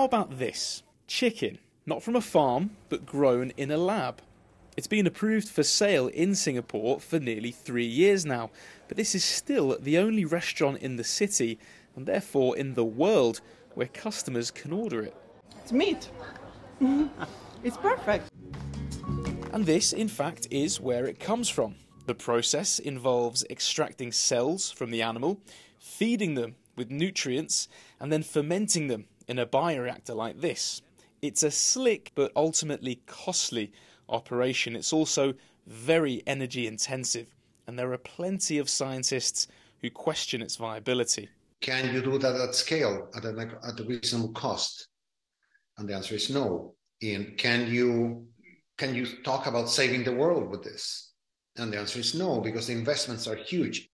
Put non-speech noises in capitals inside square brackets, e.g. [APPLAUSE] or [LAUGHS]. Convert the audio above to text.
how about this? Chicken, not from a farm, but grown in a lab. It's been approved for sale in Singapore for nearly three years now, but this is still the only restaurant in the city, and therefore in the world, where customers can order it. It's meat. [LAUGHS] it's perfect. And this, in fact, is where it comes from. The process involves extracting cells from the animal, feeding them with nutrients, and then fermenting them in a bioreactor like this. It's a slick but ultimately costly operation. It's also very energy intensive, and there are plenty of scientists who question its viability. Can you do that at scale at a, at a reasonable cost? And the answer is no. And can you can you talk about saving the world with this? And the answer is no, because the investments are huge.